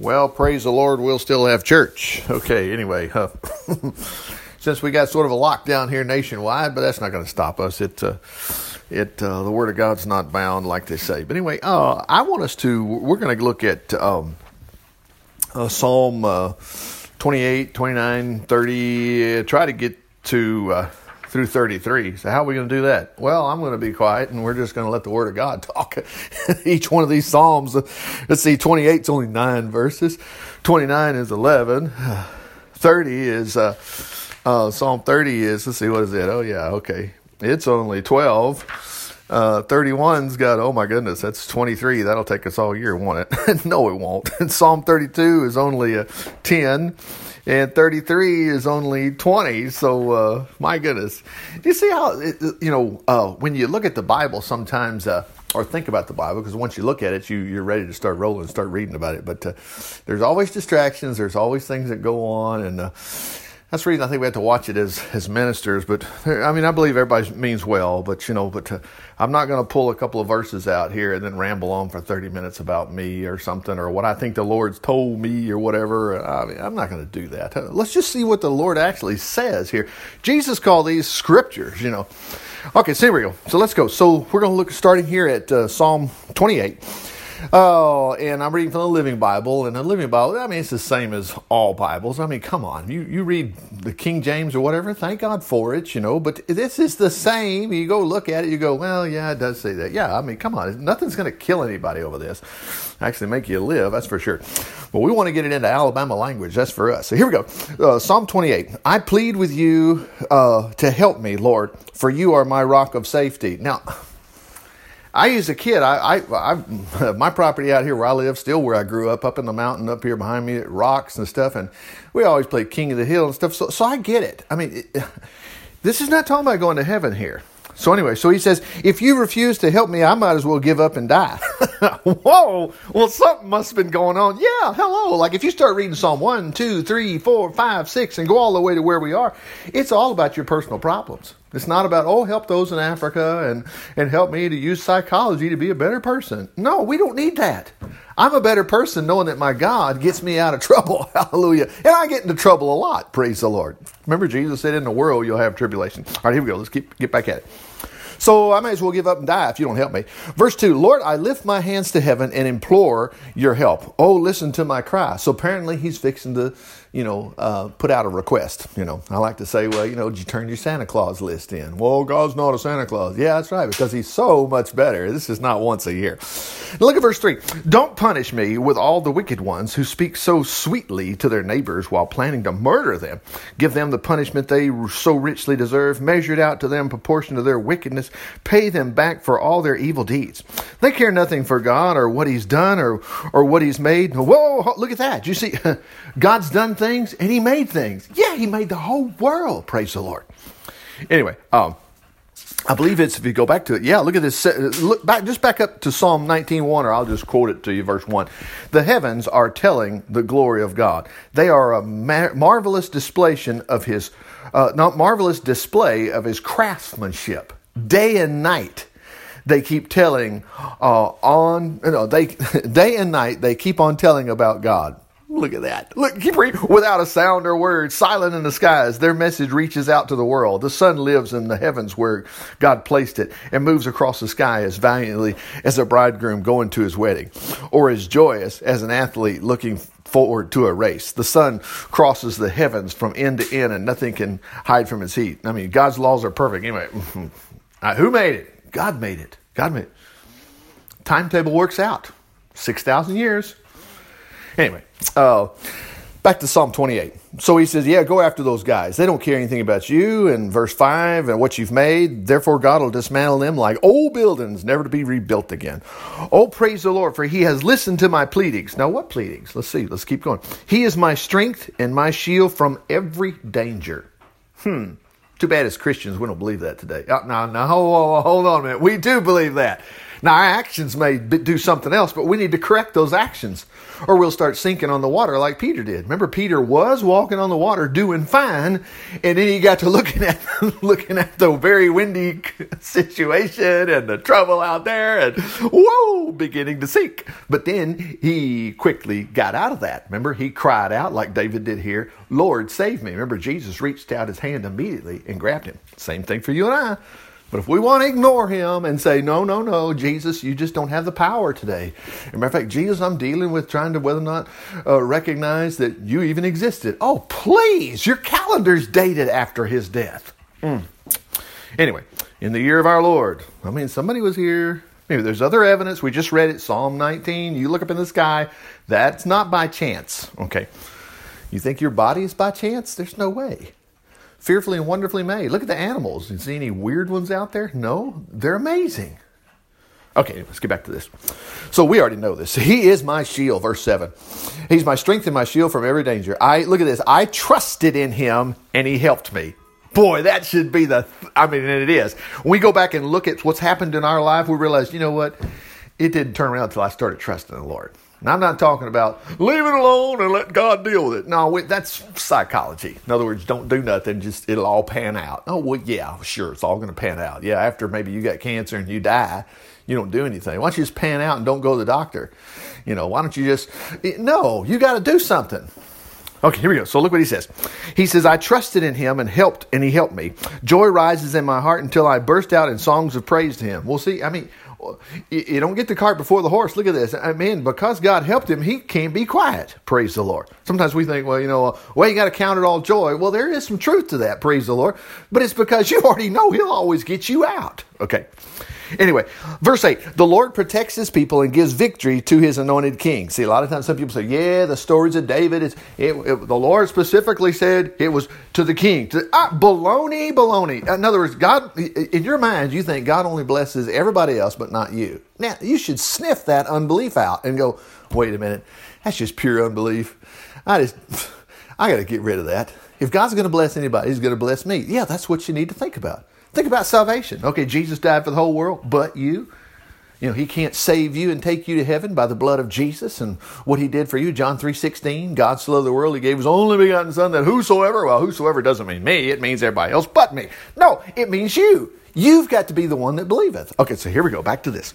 Well, praise the Lord, we'll still have church. Okay, anyway, uh, since we got sort of a lockdown here nationwide, but that's not going to stop us. It, uh, it, uh, the Word of God's not bound, like they say. But anyway, uh, I want us to. We're going to look at um, uh, Psalm uh, 28, 29, 30. try to get to through 33. So, how are we going to do that? Well, I'm going to be quiet and we're just going to let the Word of God talk. Each one of these Psalms, let's see, 28 is only nine verses, 29 is 11, 30 is, uh, uh, Psalm 30 is, let's see, what is it? Oh, yeah, okay. It's only 12. Uh, 31's got, oh my goodness, that's 23. That'll take us all year, won't it? no, it won't. And Psalm 32 is only a 10 and 33 is only 20. So, uh, my goodness. You see how, it, you know, uh, when you look at the Bible, sometimes, uh, or think about the Bible, because once you look at it, you, you're ready to start rolling start reading about it. But uh, there's always distractions, there's always things that go on. And, uh, that's the reason I think we have to watch it as as ministers. But I mean, I believe everybody means well, but you know, but to, I'm not going to pull a couple of verses out here and then ramble on for 30 minutes about me or something or what I think the Lord's told me or whatever. I mean, I'm not going to do that. Let's just see what the Lord actually says here. Jesus called these scriptures, you know. Okay, so here we go. So let's go. So we're going to look starting here at uh, Psalm 28. Oh, and I'm reading from the Living Bible, and the Living Bible, I mean, it's the same as all Bibles. I mean, come on. You, you read the King James or whatever, thank God for it, you know, but this is the same. You go look at it, you go, well, yeah, it does say that. Yeah, I mean, come on. Nothing's going to kill anybody over this. Actually, make you live, that's for sure. But we want to get it into Alabama language, that's for us. So here we go. Uh, Psalm 28. I plead with you uh, to help me, Lord, for you are my rock of safety. Now, I, as a kid, I, I, I, my property out here where I live, still where I grew up, up in the mountain, up here behind me, rocks and stuff, and we always played King of the Hill and stuff. So, so I get it. I mean, it, this is not talking about going to heaven here. So anyway, so he says, if you refuse to help me, I might as well give up and die. Whoa! Well, something must have been going on. Yeah, hello. Like if you start reading Psalm 1, 2, 3, 4, 5, 6, and go all the way to where we are, it's all about your personal problems. It's not about, oh, help those in Africa and, and help me to use psychology to be a better person. No, we don't need that. I'm a better person knowing that my God gets me out of trouble. Hallelujah. And I get into trouble a lot. Praise the Lord. Remember, Jesus said, in the world you'll have tribulation. All right, here we go. Let's keep, get back at it. So I may as well give up and die if you don't help me. Verse 2 Lord, I lift my hands to heaven and implore your help. Oh, listen to my cry. So apparently he's fixing to you know, uh, put out a request. You know, I like to say, well, you know, did you turn your Santa Claus list in? Well, God's not a Santa Claus. Yeah, that's right, because He's so much better. This is not once a year. Look at verse 3. Don't punish me with all the wicked ones who speak so sweetly to their neighbors while planning to murder them. Give them the punishment they so richly deserve, measured out to them proportion to their wickedness. Pay them back for all their evil deeds. They care nothing for God or what He's done or, or what He's made. Whoa, look at that. You see, God's done things and he made things. Yeah, he made the whole world. Praise the Lord. Anyway, um, I believe it's if you go back to it. Yeah, look at this. Look back, just back up to Psalm 19:1, or I'll just quote it to you, verse one. The heavens are telling the glory of God. They are a mar- marvelous display of His, uh, not marvelous display of His craftsmanship, day and night. They keep telling uh, on, you know, they day and night. They keep on telling about God. Look at that. Look, keep reading. Without a sound or word, silent in the skies, their message reaches out to the world. The sun lives in the heavens where God placed it and moves across the sky as valiantly as a bridegroom going to his wedding, or as joyous as an athlete looking forward to a race. The sun crosses the heavens from end to end and nothing can hide from its heat. I mean, God's laws are perfect. Anyway, who made it? God made it. God made it. Timetable works out. 6,000 years. Anyway, uh, back to Psalm 28. So he says, Yeah, go after those guys. They don't care anything about you. And verse 5 and what you've made. Therefore, God will dismantle them like old buildings, never to be rebuilt again. Oh, praise the Lord, for he has listened to my pleadings. Now, what pleadings? Let's see. Let's keep going. He is my strength and my shield from every danger. Hmm. Too bad as Christians we don't believe that today. Uh, no, no, hold, hold on a minute. We do believe that. Now, our actions may do something else, but we need to correct those actions or we'll start sinking on the water like Peter did. Remember, Peter was walking on the water doing fine, and then he got to looking at looking at the very windy situation and the trouble out there, and whoa, beginning to sink. But then he quickly got out of that. Remember, he cried out like David did here, Lord, save me. Remember, Jesus reached out his hand immediately and grabbed him. Same thing for you and I. But if we want to ignore him and say, no, no, no, Jesus, you just don't have the power today. As a matter of fact, Jesus, I'm dealing with trying to whether or not uh, recognize that you even existed. Oh, please, your calendar's dated after his death. Mm. Anyway, in the year of our Lord, I mean, somebody was here. Maybe there's other evidence. We just read it, Psalm 19. You look up in the sky. That's not by chance. Okay. You think your body is by chance? There's no way fearfully and wonderfully made. Look at the animals. You see any weird ones out there? No, they're amazing. Okay, let's get back to this. So we already know this. He is my shield, verse 7. He's my strength and my shield from every danger. I look at this. I trusted in him and he helped me. Boy, that should be the I mean, and it is. When we go back and look at what's happened in our life, we realize, you know what? It didn't turn around until I started trusting the Lord. Now, I'm not talking about leave it alone and let God deal with it. No, that's psychology. In other words, don't do nothing, just it'll all pan out. Oh, well, yeah, sure, it's all going to pan out. Yeah, after maybe you got cancer and you die, you don't do anything. Why don't you just pan out and don't go to the doctor? You know, why don't you just, no, you got to do something. Okay, here we go. So look what he says. He says, I trusted in him and helped, and he helped me. Joy rises in my heart until I burst out in songs of praise to him. Well, see, I mean, you don't get the cart before the horse. Look at this. I mean, because God helped him, he can't be quiet. Praise the Lord. Sometimes we think, well, you know, well, you got to count it all joy. Well, there is some truth to that. Praise the Lord. But it's because you already know he'll always get you out. Okay. Anyway, verse 8 the Lord protects his people and gives victory to his anointed king. See, a lot of times some people say, yeah, the stories of David, is it, it, the Lord specifically said it was to the king. To, ah, baloney, baloney. In other words, God, in your mind, you think God only blesses everybody else, but not you. Now, you should sniff that unbelief out and go, wait a minute, that's just pure unbelief. I just, I got to get rid of that. If God's going to bless anybody, He's going to bless me. Yeah, that's what you need to think about. Think about salvation. Okay, Jesus died for the whole world, but you. You know, he can't save you and take you to heaven by the blood of Jesus and what he did for you. John 3.16, God so loved the world, he gave his only begotten son that whosoever, well, whosoever doesn't mean me, it means everybody else but me. No, it means you. You've got to be the one that believeth. Okay, so here we go. Back to this.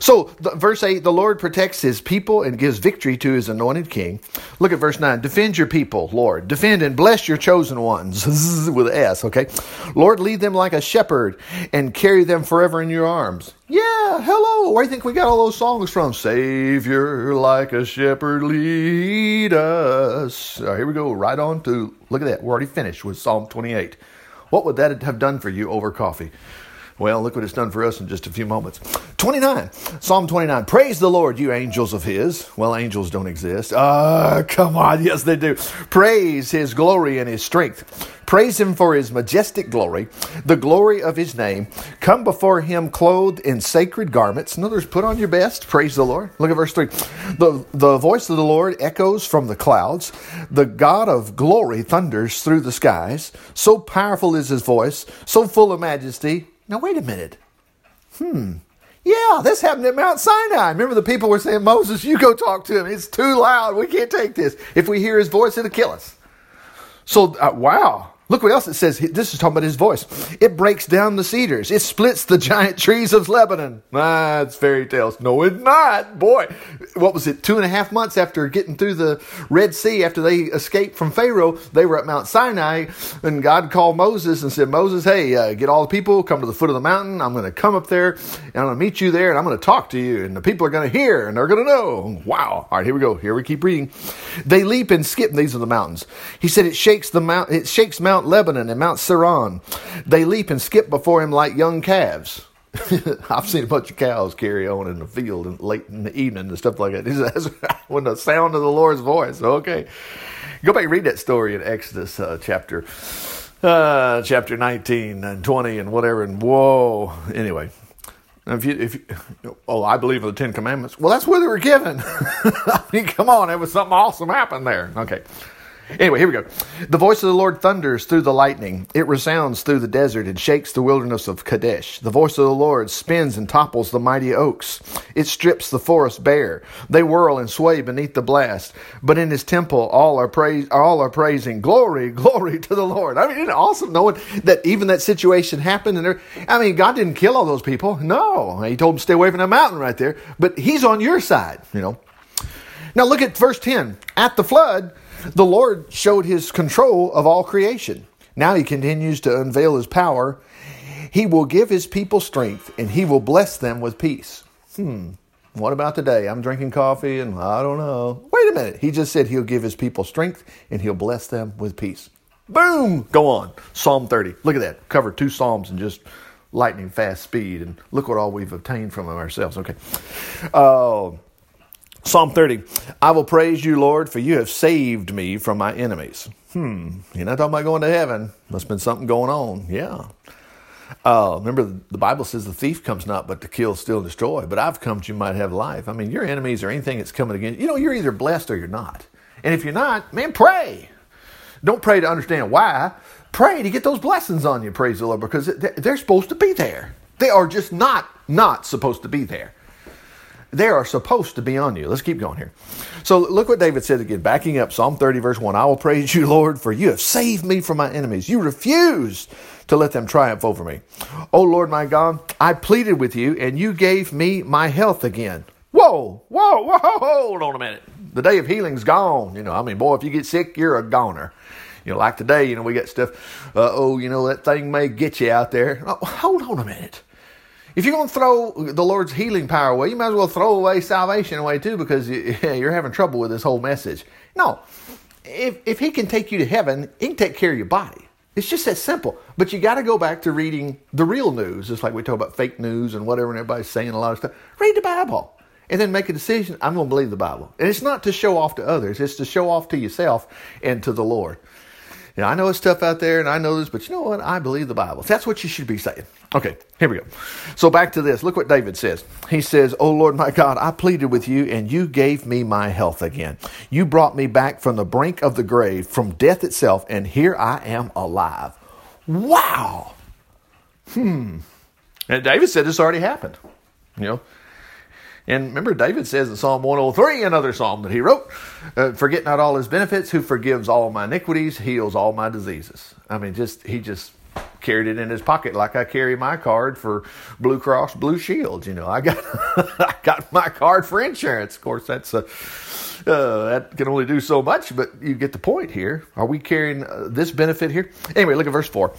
So, the, verse 8 the Lord protects his people and gives victory to his anointed king. Look at verse 9. Defend your people, Lord. Defend and bless your chosen ones with an S, okay? Lord, lead them like a shepherd and carry them forever in your arms. Yeah, hello. Where do you think we got all those songs from? Savior, like a shepherd, lead us. Here we go. Right on to, look at that. We're already finished with Psalm 28. What would that have done for you over coffee? Well, look what it's done for us in just a few moments. 29, Psalm 29. Praise the Lord, you angels of His. Well, angels don't exist. Ah, uh, come on. Yes, they do. Praise His glory and His strength. Praise Him for His majestic glory, the glory of His name. Come before Him clothed in sacred garments. In other words, put on your best. Praise the Lord. Look at verse 3. The, the voice of the Lord echoes from the clouds. The God of glory thunders through the skies. So powerful is His voice, so full of majesty now, wait a minute. Hmm. Yeah, this happened at Mount Sinai. Remember, the people were saying, Moses, you go talk to him. It's too loud. We can't take this. If we hear his voice, it'll kill us. So, uh, wow. Look what else it says. This is talking about his voice. It breaks down the cedars. It splits the giant trees of Lebanon. Ah, fairy tales. No, it's not. Boy, what was it? Two and a half months after getting through the Red Sea, after they escaped from Pharaoh, they were at Mount Sinai, and God called Moses and said, Moses, hey, uh, get all the people, come to the foot of the mountain. I'm going to come up there, and I'm going to meet you there, and I'm going to talk to you, and the people are going to hear, and they're going to know. Wow. All right, here we go. Here we keep reading. They leap and skip. These are the mountains. He said, it shakes the mount. It shakes Mount Mount Lebanon and Mount Sirion. They leap and skip before him like young calves. I've seen a bunch of cows carry on in the field and late in the evening and stuff like that. That's when the sound of the Lord's voice. Okay, go back and read that story in Exodus uh, chapter uh, chapter nineteen and twenty and whatever. And whoa, anyway. If you, if you, oh, I believe in the Ten Commandments. Well, that's where they were given. I mean, come on, it was something awesome happened there. Okay. Anyway, here we go. The voice of the Lord thunders through the lightning. It resounds through the desert and shakes the wilderness of Kadesh. The voice of the Lord spins and topples the mighty oaks. It strips the forest bare. They whirl and sway beneath the blast. But in his temple, all are praise, all are praising glory, glory to the Lord. I mean, isn't it awesome knowing that even that situation happened? And I mean, God didn't kill all those people. No, He told them stay away from that mountain right there. But He's on your side, you know. Now look at verse 10. At the flood, the Lord showed his control of all creation. Now he continues to unveil his power. He will give his people strength and he will bless them with peace. Hmm. What about today? I'm drinking coffee and I don't know. Wait a minute. He just said he'll give his people strength and he'll bless them with peace. Boom! Go on. Psalm 30. Look at that. Cover two Psalms in just lightning fast speed. And look what all we've obtained from ourselves. Okay. Uh, Psalm 30, I will praise you, Lord, for you have saved me from my enemies. Hmm, you're not talking about going to heaven. Must have been something going on. Yeah. Uh, remember, the Bible says the thief comes not but to kill, steal, and destroy. But I've come that you might have life. I mean, your enemies or anything that's coming against you, know, you're either blessed or you're not. And if you're not, man, pray. Don't pray to understand why. Pray to get those blessings on you, praise the Lord, because they're supposed to be there. They are just not not supposed to be there they are supposed to be on you. Let's keep going here. So look what David said again, backing up Psalm 30, verse 1. I will praise you, Lord, for you have saved me from my enemies. You refuse to let them triumph over me. Oh, Lord my God, I pleaded with you, and you gave me my health again. Whoa, whoa, whoa, hold on a minute. The day of healing's gone. You know, I mean, boy, if you get sick, you're a goner. You know, like today, you know, we got stuff, uh, oh, you know, that thing may get you out there. Oh, hold on a minute. If you're going to throw the Lord's healing power away, you might as well throw away salvation away too because you're having trouble with this whole message. No, if, if He can take you to heaven, He can take care of your body. It's just that simple. But you got to go back to reading the real news, just like we talk about fake news and whatever, and everybody's saying a lot of stuff. Read the Bible and then make a decision. I'm going to believe the Bible. And it's not to show off to others, it's to show off to yourself and to the Lord. Know, I know it's tough out there and I know this, but you know what? I believe the Bible. That's what you should be saying. Okay, here we go. So back to this. Look what David says. He says, Oh Lord my God, I pleaded with you and you gave me my health again. You brought me back from the brink of the grave, from death itself, and here I am alive. Wow. Hmm. And David said this already happened. You know, and remember, David says in Psalm 103, another psalm that he wrote, uh, forget not all his benefits, who forgives all my iniquities, heals all my diseases. I mean, just he just carried it in his pocket like I carry my card for Blue Cross Blue Shield. You know, I got I got my card for insurance. Of course, that's a uh, that can only do so much, but you get the point here. Are we carrying uh, this benefit here? Anyway, look at verse 4.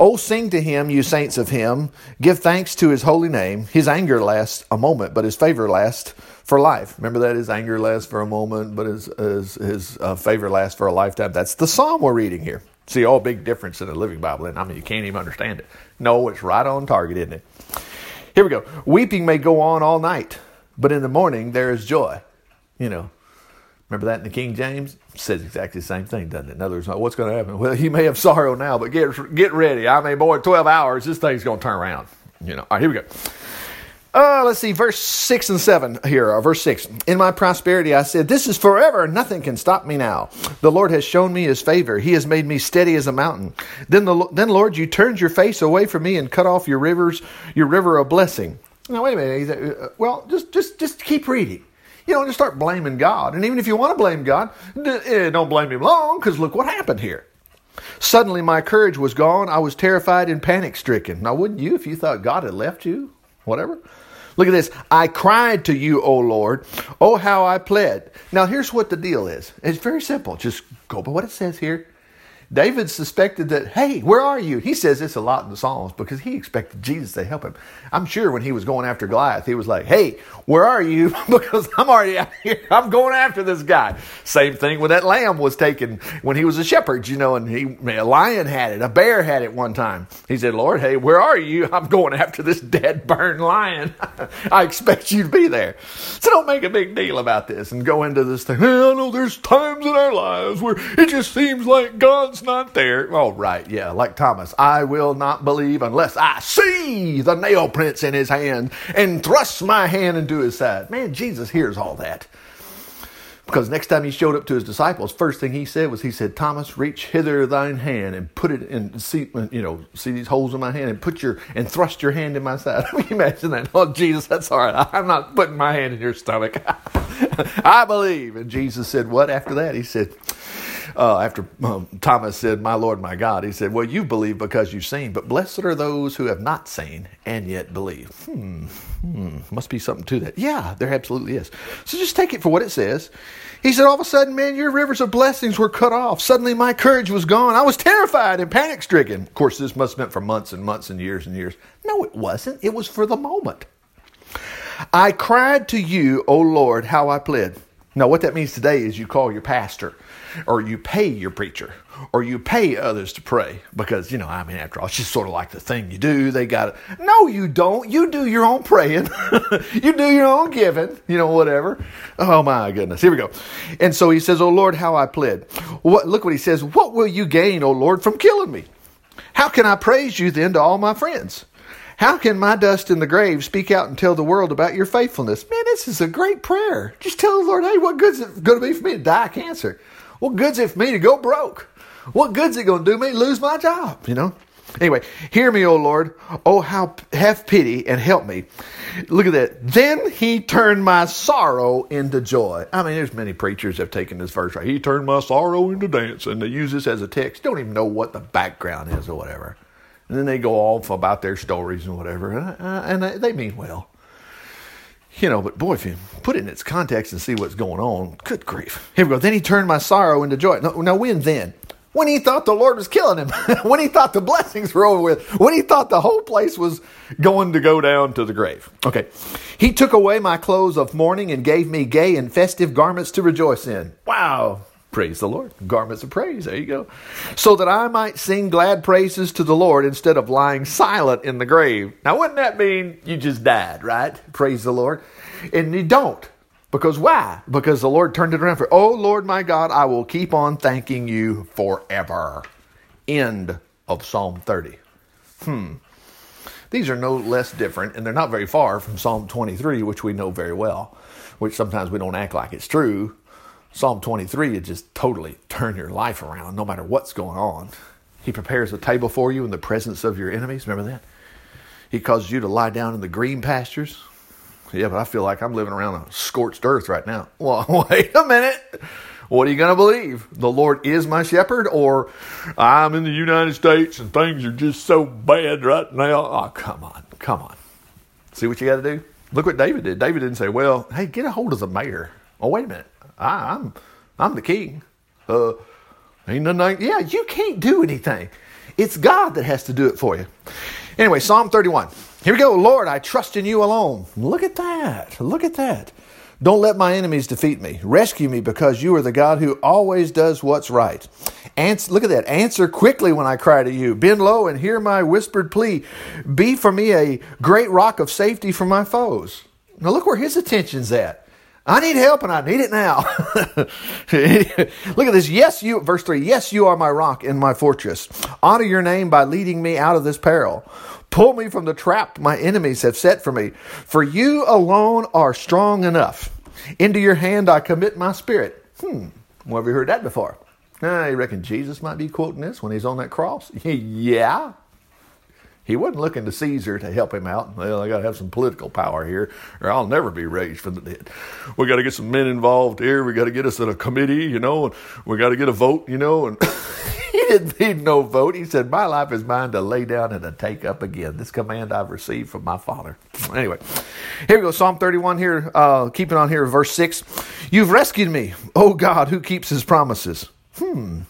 Oh, sing to him, you saints of him. Give thanks to his holy name. His anger lasts a moment, but his favor lasts for life. Remember that his anger lasts for a moment, but his, his, his uh, favor lasts for a lifetime. That's the psalm we're reading here. See, all big difference in the Living Bible, and I mean, you can't even understand it. No, it's right on target, isn't it? Here we go. Weeping may go on all night, but in the morning there is joy. You know, Remember that in the King James? It says exactly the same thing, doesn't it? In other words, what's going to happen? Well, you may have sorrow now, but get get ready. I mean, boy, 12 hours, this thing's going to turn around. You know. All right, here we go. Uh, let's see, verse 6 and 7 here, uh, verse 6. In my prosperity, I said, This is forever. Nothing can stop me now. The Lord has shown me his favor. He has made me steady as a mountain. Then, the, then Lord, you turned your face away from me and cut off your rivers, your river of blessing. Now, wait a minute. Uh, well, just, just, just keep reading. You don't just start blaming God. And even if you want to blame God, eh, don't blame Him long because look what happened here. Suddenly my courage was gone. I was terrified and panic stricken. Now, wouldn't you if you thought God had left you? Whatever. Look at this. I cried to you, O Lord. Oh, how I pled. Now, here's what the deal is it's very simple. Just go by what it says here. David suspected that, hey, where are you? He says this a lot in the Psalms because he expected Jesus to help him. I'm sure when he was going after Goliath, he was like, hey, where are you? because I'm already out here. I'm going after this guy. Same thing when that lamb was taken when he was a shepherd, you know, and he, a lion had it, a bear had it one time. He said, Lord, hey, where are you? I'm going after this dead, burned lion. I expect you to be there. So don't make a big deal about this and go into this thing. Hey, I know there's times in our lives where it just seems like God's Not there. Oh, right. Yeah. Like Thomas, I will not believe unless I see the nail prints in his hand and thrust my hand into his side. Man, Jesus hears all that. Because next time he showed up to his disciples, first thing he said was, he said, Thomas, reach hither thine hand and put it in, see, you know, see these holes in my hand and put your, and thrust your hand in my side. Imagine that. Oh, Jesus, that's all right. I'm not putting my hand in your stomach. I believe. And Jesus said, what after that? He said, uh, after um, Thomas said, My Lord, my God, he said, Well, you believe because you've seen, but blessed are those who have not seen and yet believe. Hmm, hmm, must be something to that. Yeah, there absolutely is. So just take it for what it says. He said, All of a sudden, man, your rivers of blessings were cut off. Suddenly my courage was gone. I was terrified and panic stricken. Of course, this must have been for months and months and years and years. No, it wasn't. It was for the moment. I cried to you, O Lord, how I pled. Now, what that means today is you call your pastor or you pay your preacher or you pay others to pray because you know i mean after all it's just sort of like the thing you do they got it no you don't you do your own praying you do your own giving you know whatever. Oh my goodness here we go. And so he says oh lord how i pled. What look what he says what will you gain oh lord from killing me? How can i praise you then to all my friends how can my dust in the grave speak out and tell the world about your faithfulness? Man, this is a great prayer. Just tell the Lord, hey, what good's it going to be for me to die of cancer? What good's it for me to go broke? What good's it going to do me to lose my job? You know? Anyway, hear me, O Lord. Oh, how have pity and help me. Look at that. Then he turned my sorrow into joy. I mean, there's many preachers have taken this verse right. He turned my sorrow into dance, and they use this as a text. Don't even know what the background is or whatever. And then they go off about their stories and whatever, uh, and they mean well. You know, but boy, if you put it in its context and see what's going on, good grief. Here we go. Then he turned my sorrow into joy. Now, now when then? When he thought the Lord was killing him, when he thought the blessings were over with, when he thought the whole place was going to go down to the grave. Okay. He took away my clothes of mourning and gave me gay and festive garments to rejoice in. Wow. Praise the Lord. Garments of praise. There you go. So that I might sing glad praises to the Lord instead of lying silent in the grave. Now, wouldn't that mean you just died, right? Praise the Lord. And you don't. Because why? Because the Lord turned it around for, oh Lord my God, I will keep on thanking you forever. End of Psalm 30. Hmm. These are no less different, and they're not very far from Psalm 23, which we know very well, which sometimes we don't act like it's true, Psalm 23 would just totally turn your life around no matter what's going on. He prepares a table for you in the presence of your enemies. Remember that? He causes you to lie down in the green pastures. Yeah, but I feel like I'm living around a scorched earth right now. Well, wait a minute. What are you going to believe? The Lord is my shepherd, or I'm in the United States and things are just so bad right now? Oh, come on. Come on. See what you got to do? Look what David did. David didn't say, well, hey, get a hold of the mayor. Oh, wait a minute. I, am I'm, I'm the king. Uh, ain't nothing. yeah, you can't do anything. It's God that has to do it for you. Anyway, Psalm 31. Here we go. Lord, I trust in you alone. Look at that. Look at that. Don't let my enemies defeat me. Rescue me because you are the God who always does what's right. Answer, look at that. Answer quickly when I cry to you. Bend low and hear my whispered plea. Be for me a great rock of safety from my foes. Now look where his attention's at. I need help and I need it now. Look at this. Yes, you, verse 3 Yes, you are my rock and my fortress. Honor your name by leading me out of this peril. Pull me from the trap my enemies have set for me. For you alone are strong enough. Into your hand I commit my spirit. Hmm, well, have you heard that before? You reckon Jesus might be quoting this when he's on that cross? yeah. He wasn't looking to Caesar to help him out. Well, I got to have some political power here, or I'll never be raised from the dead. We got to get some men involved here. We got to get us in a committee, you know, and we got to get a vote, you know. And he didn't need no vote. He said, "My life is mine to lay down and to take up again. This command I've received from my Father." Anyway, here we go. Psalm thirty-one. Here, uh, keeping on here, verse six. You've rescued me, O God, who keeps His promises. Hmm.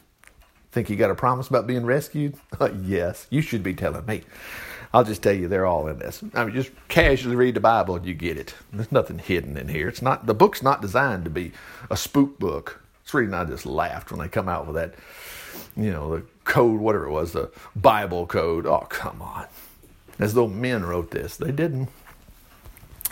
Think you got a promise about being rescued? yes, you should be telling me. I'll just tell you, they're all in this. I mean, just casually read the Bible and you get it. There's nothing hidden in here. It's not the book's not designed to be a spook book. It's reason I just laughed when they come out with that, you know, the code, whatever it was, the Bible code. Oh, come on. As though men wrote this. They didn't.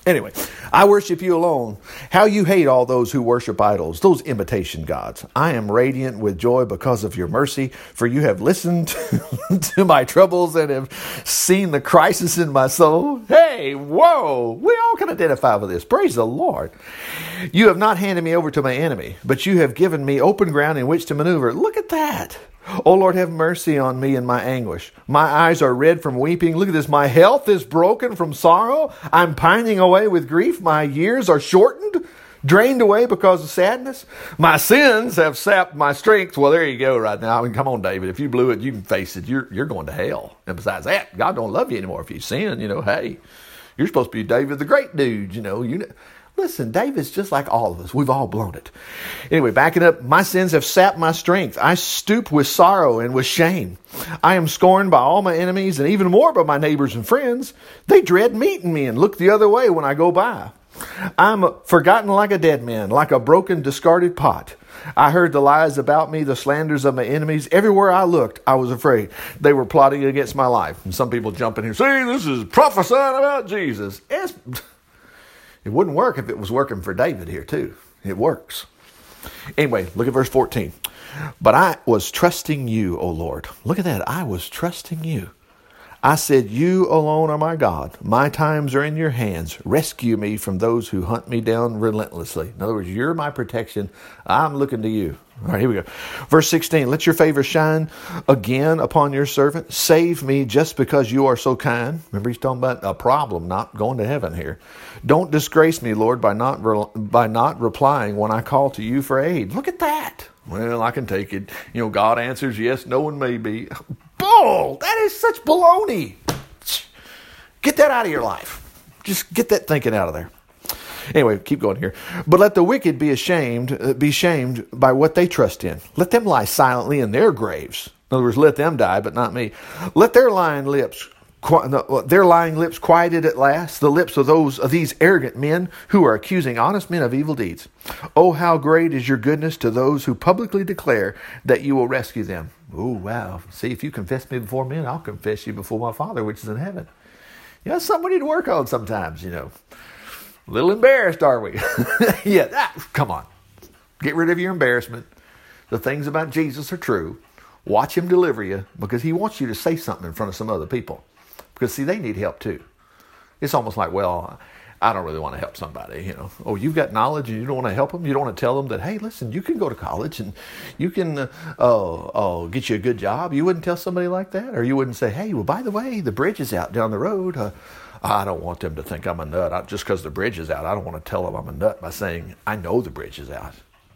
Anyway, I worship you alone. How you hate all those who worship idols, those imitation gods. I am radiant with joy because of your mercy, for you have listened to my troubles and have seen the crisis in my soul. Hey, whoa, we all can identify with this. Praise the Lord. You have not handed me over to my enemy, but you have given me open ground in which to maneuver. Look at that. Oh Lord, have mercy on me in my anguish. My eyes are red from weeping. Look at this. My health is broken from sorrow. I'm pining away with grief. My years are shortened, drained away because of sadness. My sins have sapped my strength. Well, there you go right now. I mean, come on, David. If you blew it, you can face it. You're, you're going to hell. And besides that, God don't love you anymore if you sin. You know, hey, you're supposed to be David the great dude. You know, you Listen, David's just like all of us. We've all blown it. Anyway, backing up, my sins have sapped my strength. I stoop with sorrow and with shame. I am scorned by all my enemies and even more by my neighbors and friends. They dread meeting me and look the other way when I go by. I'm forgotten like a dead man, like a broken, discarded pot. I heard the lies about me, the slanders of my enemies. Everywhere I looked, I was afraid. They were plotting against my life. And some people jump in here, see, this is prophesying about Jesus. It's, it wouldn't work if it was working for David here, too. It works. Anyway, look at verse 14. But I was trusting you, O Lord. Look at that. I was trusting you. I said, You alone are my God. My times are in your hands. Rescue me from those who hunt me down relentlessly. In other words, you're my protection. I'm looking to you. All right, here we go. Verse 16 Let your favor shine again upon your servant. Save me just because you are so kind. Remember, he's talking about a problem, not going to heaven here. Don't disgrace me, Lord, by not, re- by not replying when I call to you for aid. Look at that. Well, I can take it. You know, God answers yes, no, and maybe. Bull! That is such baloney. Get that out of your life. Just get that thinking out of there. Anyway, keep going here. But let the wicked be ashamed, uh, be shamed by what they trust in. Let them lie silently in their graves. In other words, let them die, but not me. Let their lying lips their lying lips quieted at last, the lips of those of these arrogant men who are accusing honest men of evil deeds. Oh, how great is your goodness to those who publicly declare that you will rescue them. Oh, wow. See, if you confess me before men, I'll confess you before my Father which is in heaven. You know, something we need to work on sometimes, you know. A little embarrassed, are we? yeah, that, come on. Get rid of your embarrassment. The things about Jesus are true. Watch him deliver you because he wants you to say something in front of some other people. Because, see, they need help too. It's almost like, well, I don't really want to help somebody, you know. Oh, you've got knowledge and you don't want to help them. You don't want to tell them that, hey, listen, you can go to college and you can, uh, oh, oh, get you a good job. You wouldn't tell somebody like that, or you wouldn't say, hey, well, by the way, the bridge is out down the road. Uh, I don't want them to think I'm a nut. I, just because the bridge is out, I don't want to tell them I'm a nut by saying I know the bridge is out.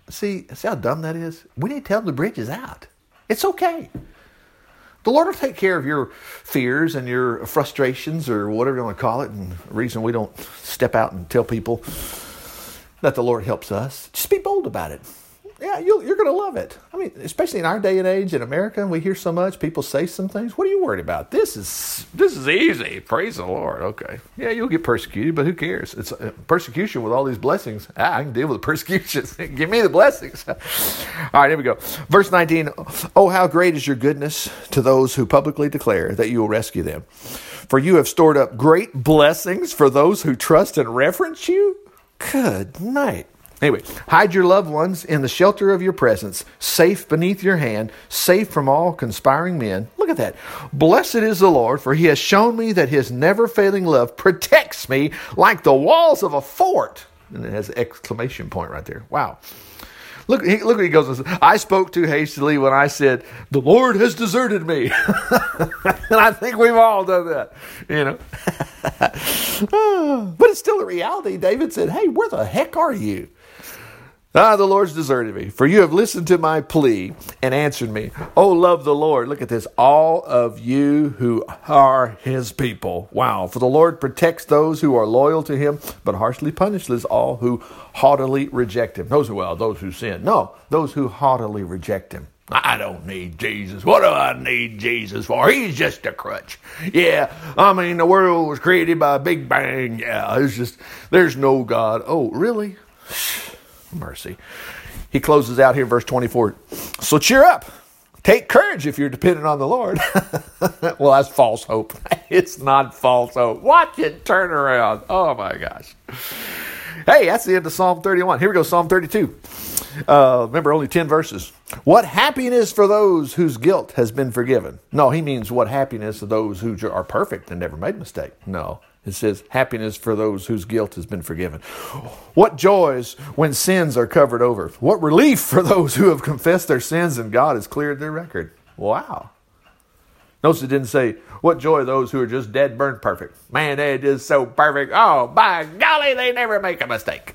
See, see how dumb that is. We need to tell them the bridge is out. It's okay. The Lord will take care of your fears and your frustrations or whatever you want to call it. And the reason we don't step out and tell people that the Lord helps us, just be bold about it yeah, you are going to love it. I mean, especially in our day and age in America, we hear so much people say some things. What are you worried about? This is this is easy. Praise the Lord. Okay, yeah, you'll get persecuted, but who cares? It's uh, persecution with all these blessings. Ah, I can deal with the persecution. Give me the blessings. all right, here we go. Verse nineteen. Oh, how great is your goodness to those who publicly declare that you will rescue them. For you have stored up great blessings for those who trust and reverence you. Good night. Anyway, hide your loved ones in the shelter of your presence, safe beneath your hand, safe from all conspiring men. Look at that. Blessed is the Lord, for he has shown me that his never failing love protects me like the walls of a fort. And it has an exclamation point right there. Wow. Look, look what he goes. I spoke too hastily when I said, "The Lord has deserted me," and I think we've all done that, you know. but it's still a reality. David said, "Hey, where the heck are you?" Ah, the Lord's deserted me, for you have listened to my plea and answered me. Oh, love the Lord. Look at this. All of you who are his people. Wow. For the Lord protects those who are loyal to him, but harshly punishes all who haughtily reject him. Those who, well, those who sin. No, those who haughtily reject him. I don't need Jesus. What do I need Jesus for? He's just a crutch. Yeah, I mean, the world was created by a Big Bang. Yeah, it's just, there's no God. Oh, really? Mercy. He closes out here, verse 24. So cheer up. Take courage if you're dependent on the Lord. well, that's false hope. it's not false hope. Watch it turn around. Oh my gosh. Hey, that's the end of Psalm 31. Here we go, Psalm 32. Uh, remember, only 10 verses. What happiness for those whose guilt has been forgiven. No, he means what happiness of those who are perfect and never made mistake. No, it says happiness for those whose guilt has been forgiven. What joys when sins are covered over. What relief for those who have confessed their sins and God has cleared their record. Wow. Notice it didn't say, what joy those who are just dead, burned perfect. Man, they're just so perfect. Oh, by golly, they never make a mistake.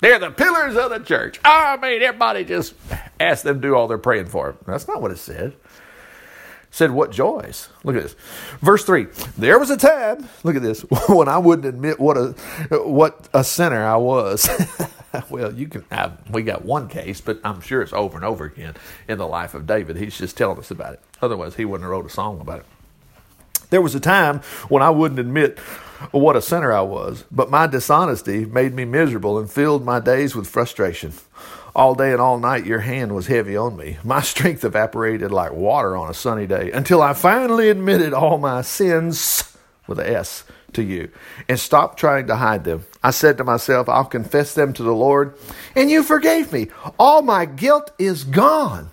They're the pillars of the church. Oh, I mean, everybody just ask them to do all their praying for. That's not what it said. Said, What joys? Look at this. Verse 3 There was a time, look at this, when I wouldn't admit what a, what a sinner I was. well, you can, I, we got one case, but I'm sure it's over and over again in the life of David. He's just telling us about it. Otherwise, he wouldn't have wrote a song about it. There was a time when I wouldn't admit what a sinner I was, but my dishonesty made me miserable and filled my days with frustration. All day and all night, your hand was heavy on me. My strength evaporated like water on a sunny day until I finally admitted all my sins with a S to you and stopped trying to hide them. I said to myself, I'll confess them to the Lord, and you forgave me. All my guilt is gone.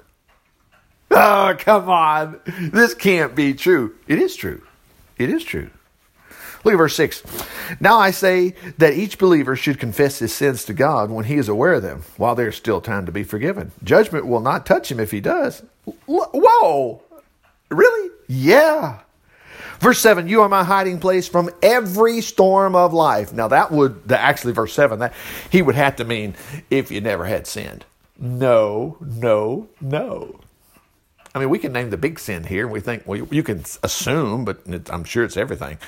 Oh, come on. This can't be true. It is true. It is true. Look at verse 6. Now I say that each believer should confess his sins to God when he is aware of them, while there's still time to be forgiven. Judgment will not touch him if he does. Whoa! Really? Yeah. Verse 7, you are my hiding place from every storm of life. Now that would, actually verse 7, that he would have to mean if you never had sinned. No, no, no. I mean, we can name the big sin here, and we think, well, you can assume, but I'm sure it's everything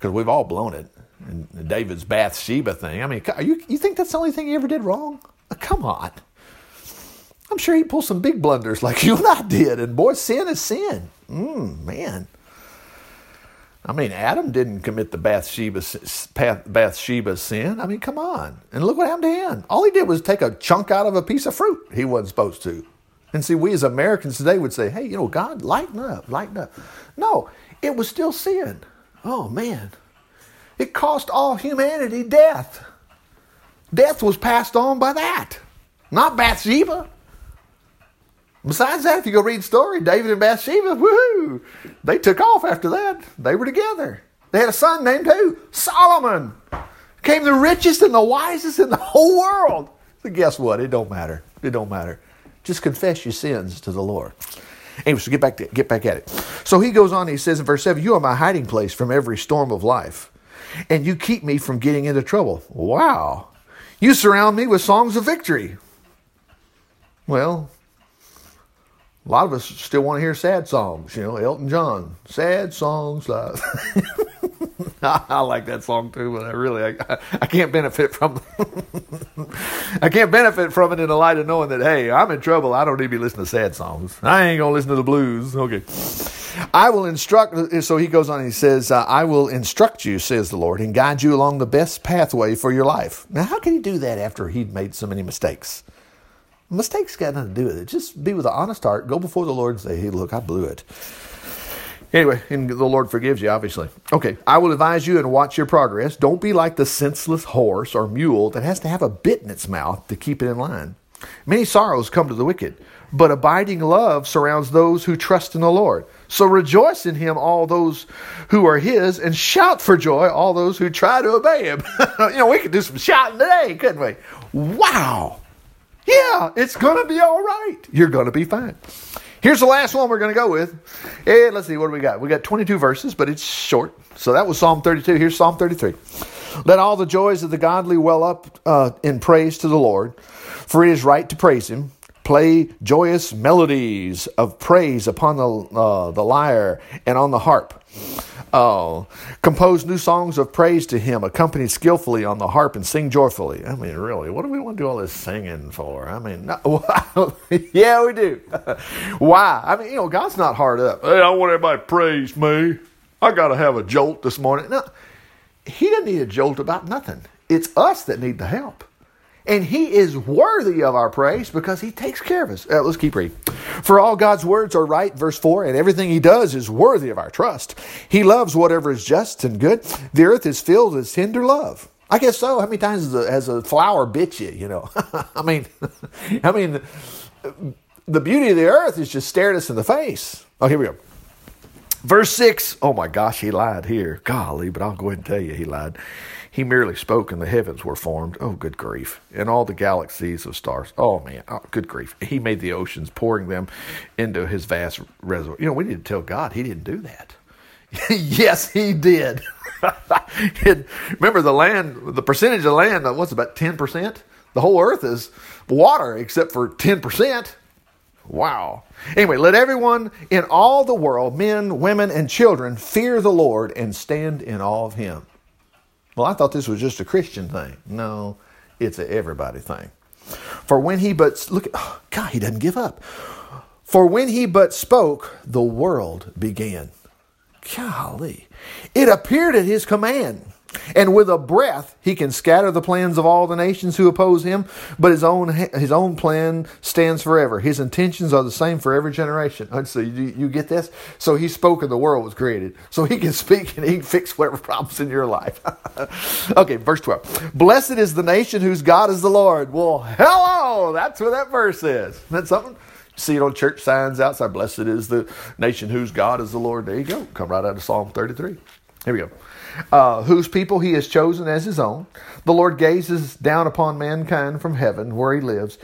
because we've all blown it. And David's Bathsheba thing. I mean, you, you think that's the only thing he ever did wrong? Uh, come on. I'm sure he pulled some big blunders like you and I did. And boy, sin is sin. Mm, man. I mean, Adam didn't commit the Bathsheba, Bathsheba sin. I mean, come on. And look what happened to him. All he did was take a chunk out of a piece of fruit he wasn't supposed to. And see, we as Americans today would say, hey, you know, God, lighten up, lighten up. No, it was still sin. Oh, man. It cost all humanity death. Death was passed on by that, not Bathsheba. Besides that, if you go read the story, David and Bathsheba, woohoo, they took off after that. They were together. They had a son named who? Solomon. Came the richest and the wisest in the whole world. So guess what? It don't matter. It don't matter. Just confess your sins to the Lord. Anyway, so get back to, get back at it. So he goes on. He says in verse seven, "You are my hiding place from every storm of life, and you keep me from getting into trouble." Wow! You surround me with songs of victory. Well, a lot of us still want to hear sad songs. You know, Elton John, sad songs. Like I like that song too, but I really I, I can't benefit from I can't benefit from it in the light of knowing that hey, I'm in trouble. I don't need to be listening to sad songs. I ain't gonna listen to the blues. Okay, I will instruct. So he goes on. He says, uh, "I will instruct you," says the Lord, "and guide you along the best pathway for your life." Now, how can he do that after he'd made so many mistakes? Mistakes got nothing to do with it. Just be with an honest heart. Go before the Lord and say, "Hey, look, I blew it." Anyway, and the Lord forgives you, obviously. Okay, I will advise you and watch your progress. Don't be like the senseless horse or mule that has to have a bit in its mouth to keep it in line. Many sorrows come to the wicked, but abiding love surrounds those who trust in the Lord. So rejoice in him, all those who are his, and shout for joy, all those who try to obey him. you know, we could do some shouting today, couldn't we? Wow. Yeah, it's going to be all right. You're going to be fine. Here's the last one we're going to go with. And let's see, what do we got? We got 22 verses, but it's short. So that was Psalm 32. Here's Psalm 33. Let all the joys of the godly well up uh, in praise to the Lord, for it is right to praise him. Play joyous melodies of praise upon the, uh, the lyre and on the harp. Oh, compose new songs of praise to him, accompany skillfully on the harp and sing joyfully. I mean, really, what do we want to do all this singing for? I mean, yeah, we do. Why? I mean, you know, God's not hard up. Hey, I want everybody to praise me. I got to have a jolt this morning. No, He doesn't need a jolt about nothing. It's us that need the help. And he is worthy of our praise because he takes care of us. Uh, let's keep reading. For all God's words are right, verse 4, and everything he does is worthy of our trust. He loves whatever is just and good. The earth is filled with tender love. I guess so. How many times has a, has a flower bit you, you know? I mean, I mean, the beauty of the earth is just stared us in the face. Oh, here we go. Verse 6. Oh my gosh, he lied here. Golly, but I'll go ahead and tell you he lied. He merely spoke and the heavens were formed. Oh, good grief. And all the galaxies of stars. Oh, man. Oh, good grief. He made the oceans, pouring them into his vast reservoir. You know, we need to tell God he didn't do that. yes, he did. remember the land, the percentage of land, what's about 10%? The whole earth is water except for 10%. Wow. Anyway, let everyone in all the world, men, women, and children, fear the Lord and stand in awe of him. Well, I thought this was just a Christian thing. No, it's a everybody thing. For when he but look, oh, God, he doesn't give up. For when he but spoke, the world began. Golly. It appeared at his command. And with a breath, he can scatter the plans of all the nations who oppose him, but his own his own plan stands forever. His intentions are the same for every generation. So you, you get this? So he spoke and the world was created. So he can speak and he can fix whatever problems in your life. okay, verse 12. Blessed is the nation whose God is the Lord. Well, hello! That's what that verse is. Isn't that something? see it on church signs outside. Blessed is the nation whose God is the Lord. There you go. Come right out of Psalm 33. Here we go. Uh, whose people he has chosen as his own. The Lord gazes down upon mankind from heaven where he lives.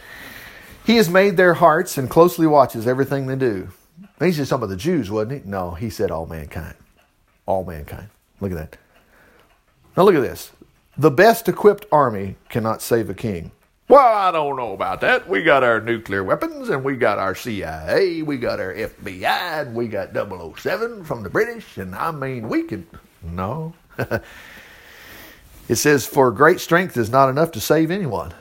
He has made their hearts and closely watches everything they do. He's just some of the Jews, wasn't he? No, he said all mankind. All mankind. Look at that. Now look at this. The best equipped army cannot save a king. Well, I don't know about that. We got our nuclear weapons, and we got our CIA, we got our FBI, and we got 007 from the British, and I mean, we could. No. it says, For great strength is not enough to save anyone.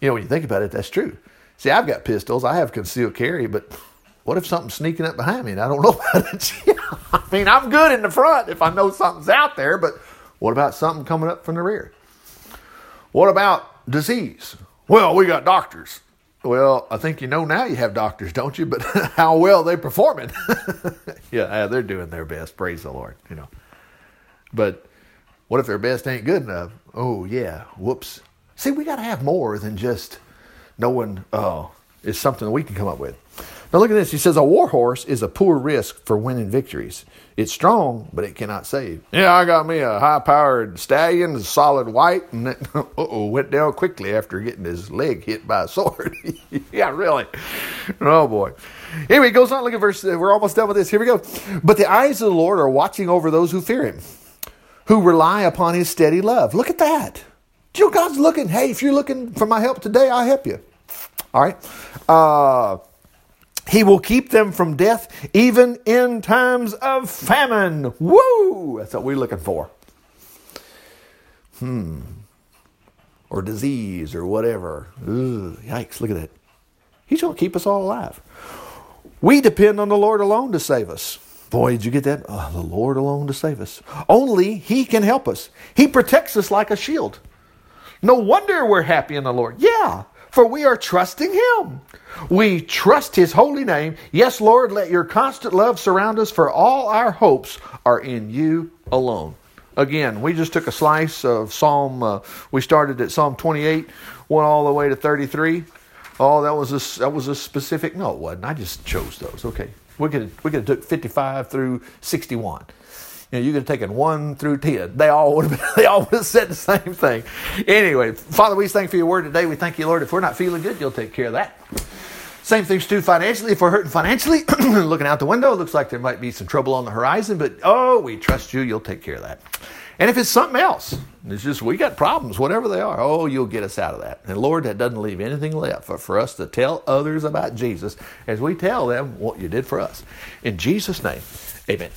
You know, when you think about it, that's true. See, I've got pistols, I have concealed carry, but what if something's sneaking up behind me and I don't know about it? I mean, I'm good in the front if I know something's out there, but what about something coming up from the rear? What about disease. Well, we got doctors. Well, I think you know now you have doctors, don't you? But how well they performing? yeah, they're doing their best. Praise the Lord, you know. But what if their best ain't good enough? Oh yeah, whoops. See, we got to have more than just knowing. Oh, it's something we can come up with. Now look at this. He says a war horse is a poor risk for winning victories. It's strong, but it cannot save. Yeah, I got me a high-powered stallion, solid white, and it oh went down quickly after getting his leg hit by a sword. yeah, really. Oh boy. Anyway, goes on. Look at verse. We're almost done with this. Here we go. But the eyes of the Lord are watching over those who fear Him, who rely upon His steady love. Look at that. You know, God's looking. Hey, if you're looking for my help today, I'll help you. All right. Uh, he will keep them from death even in times of famine. Woo! That's what we're looking for. Hmm. Or disease or whatever. Yikes, look at that. He's going to keep us all alive. We depend on the Lord alone to save us. Boy, did you get that? Oh, the Lord alone to save us. Only He can help us. He protects us like a shield. No wonder we're happy in the Lord. Yeah, for we are trusting Him. We trust His holy name. Yes, Lord, let your constant love surround us, for all our hopes are in you alone. Again, we just took a slice of Psalm, uh, we started at Psalm 28, went all the way to 33. Oh, that was a, that was a specific, no, it wasn't. I just chose those. Okay. We could, we could have took 55 through 61. You know, you could have taken one through ten. They all would have been, they all would have said the same thing. Anyway, Father, we thank you for your word today. We thank you, Lord. If we're not feeling good, you'll take care of that. Same thing's true financially. If we're hurting financially, looking out the window, it looks like there might be some trouble on the horizon, but oh, we trust you, you'll take care of that. And if it's something else, it's just we got problems, whatever they are, oh, you'll get us out of that. And Lord, that doesn't leave anything left for, for us to tell others about Jesus as we tell them what you did for us. In Jesus' name, amen.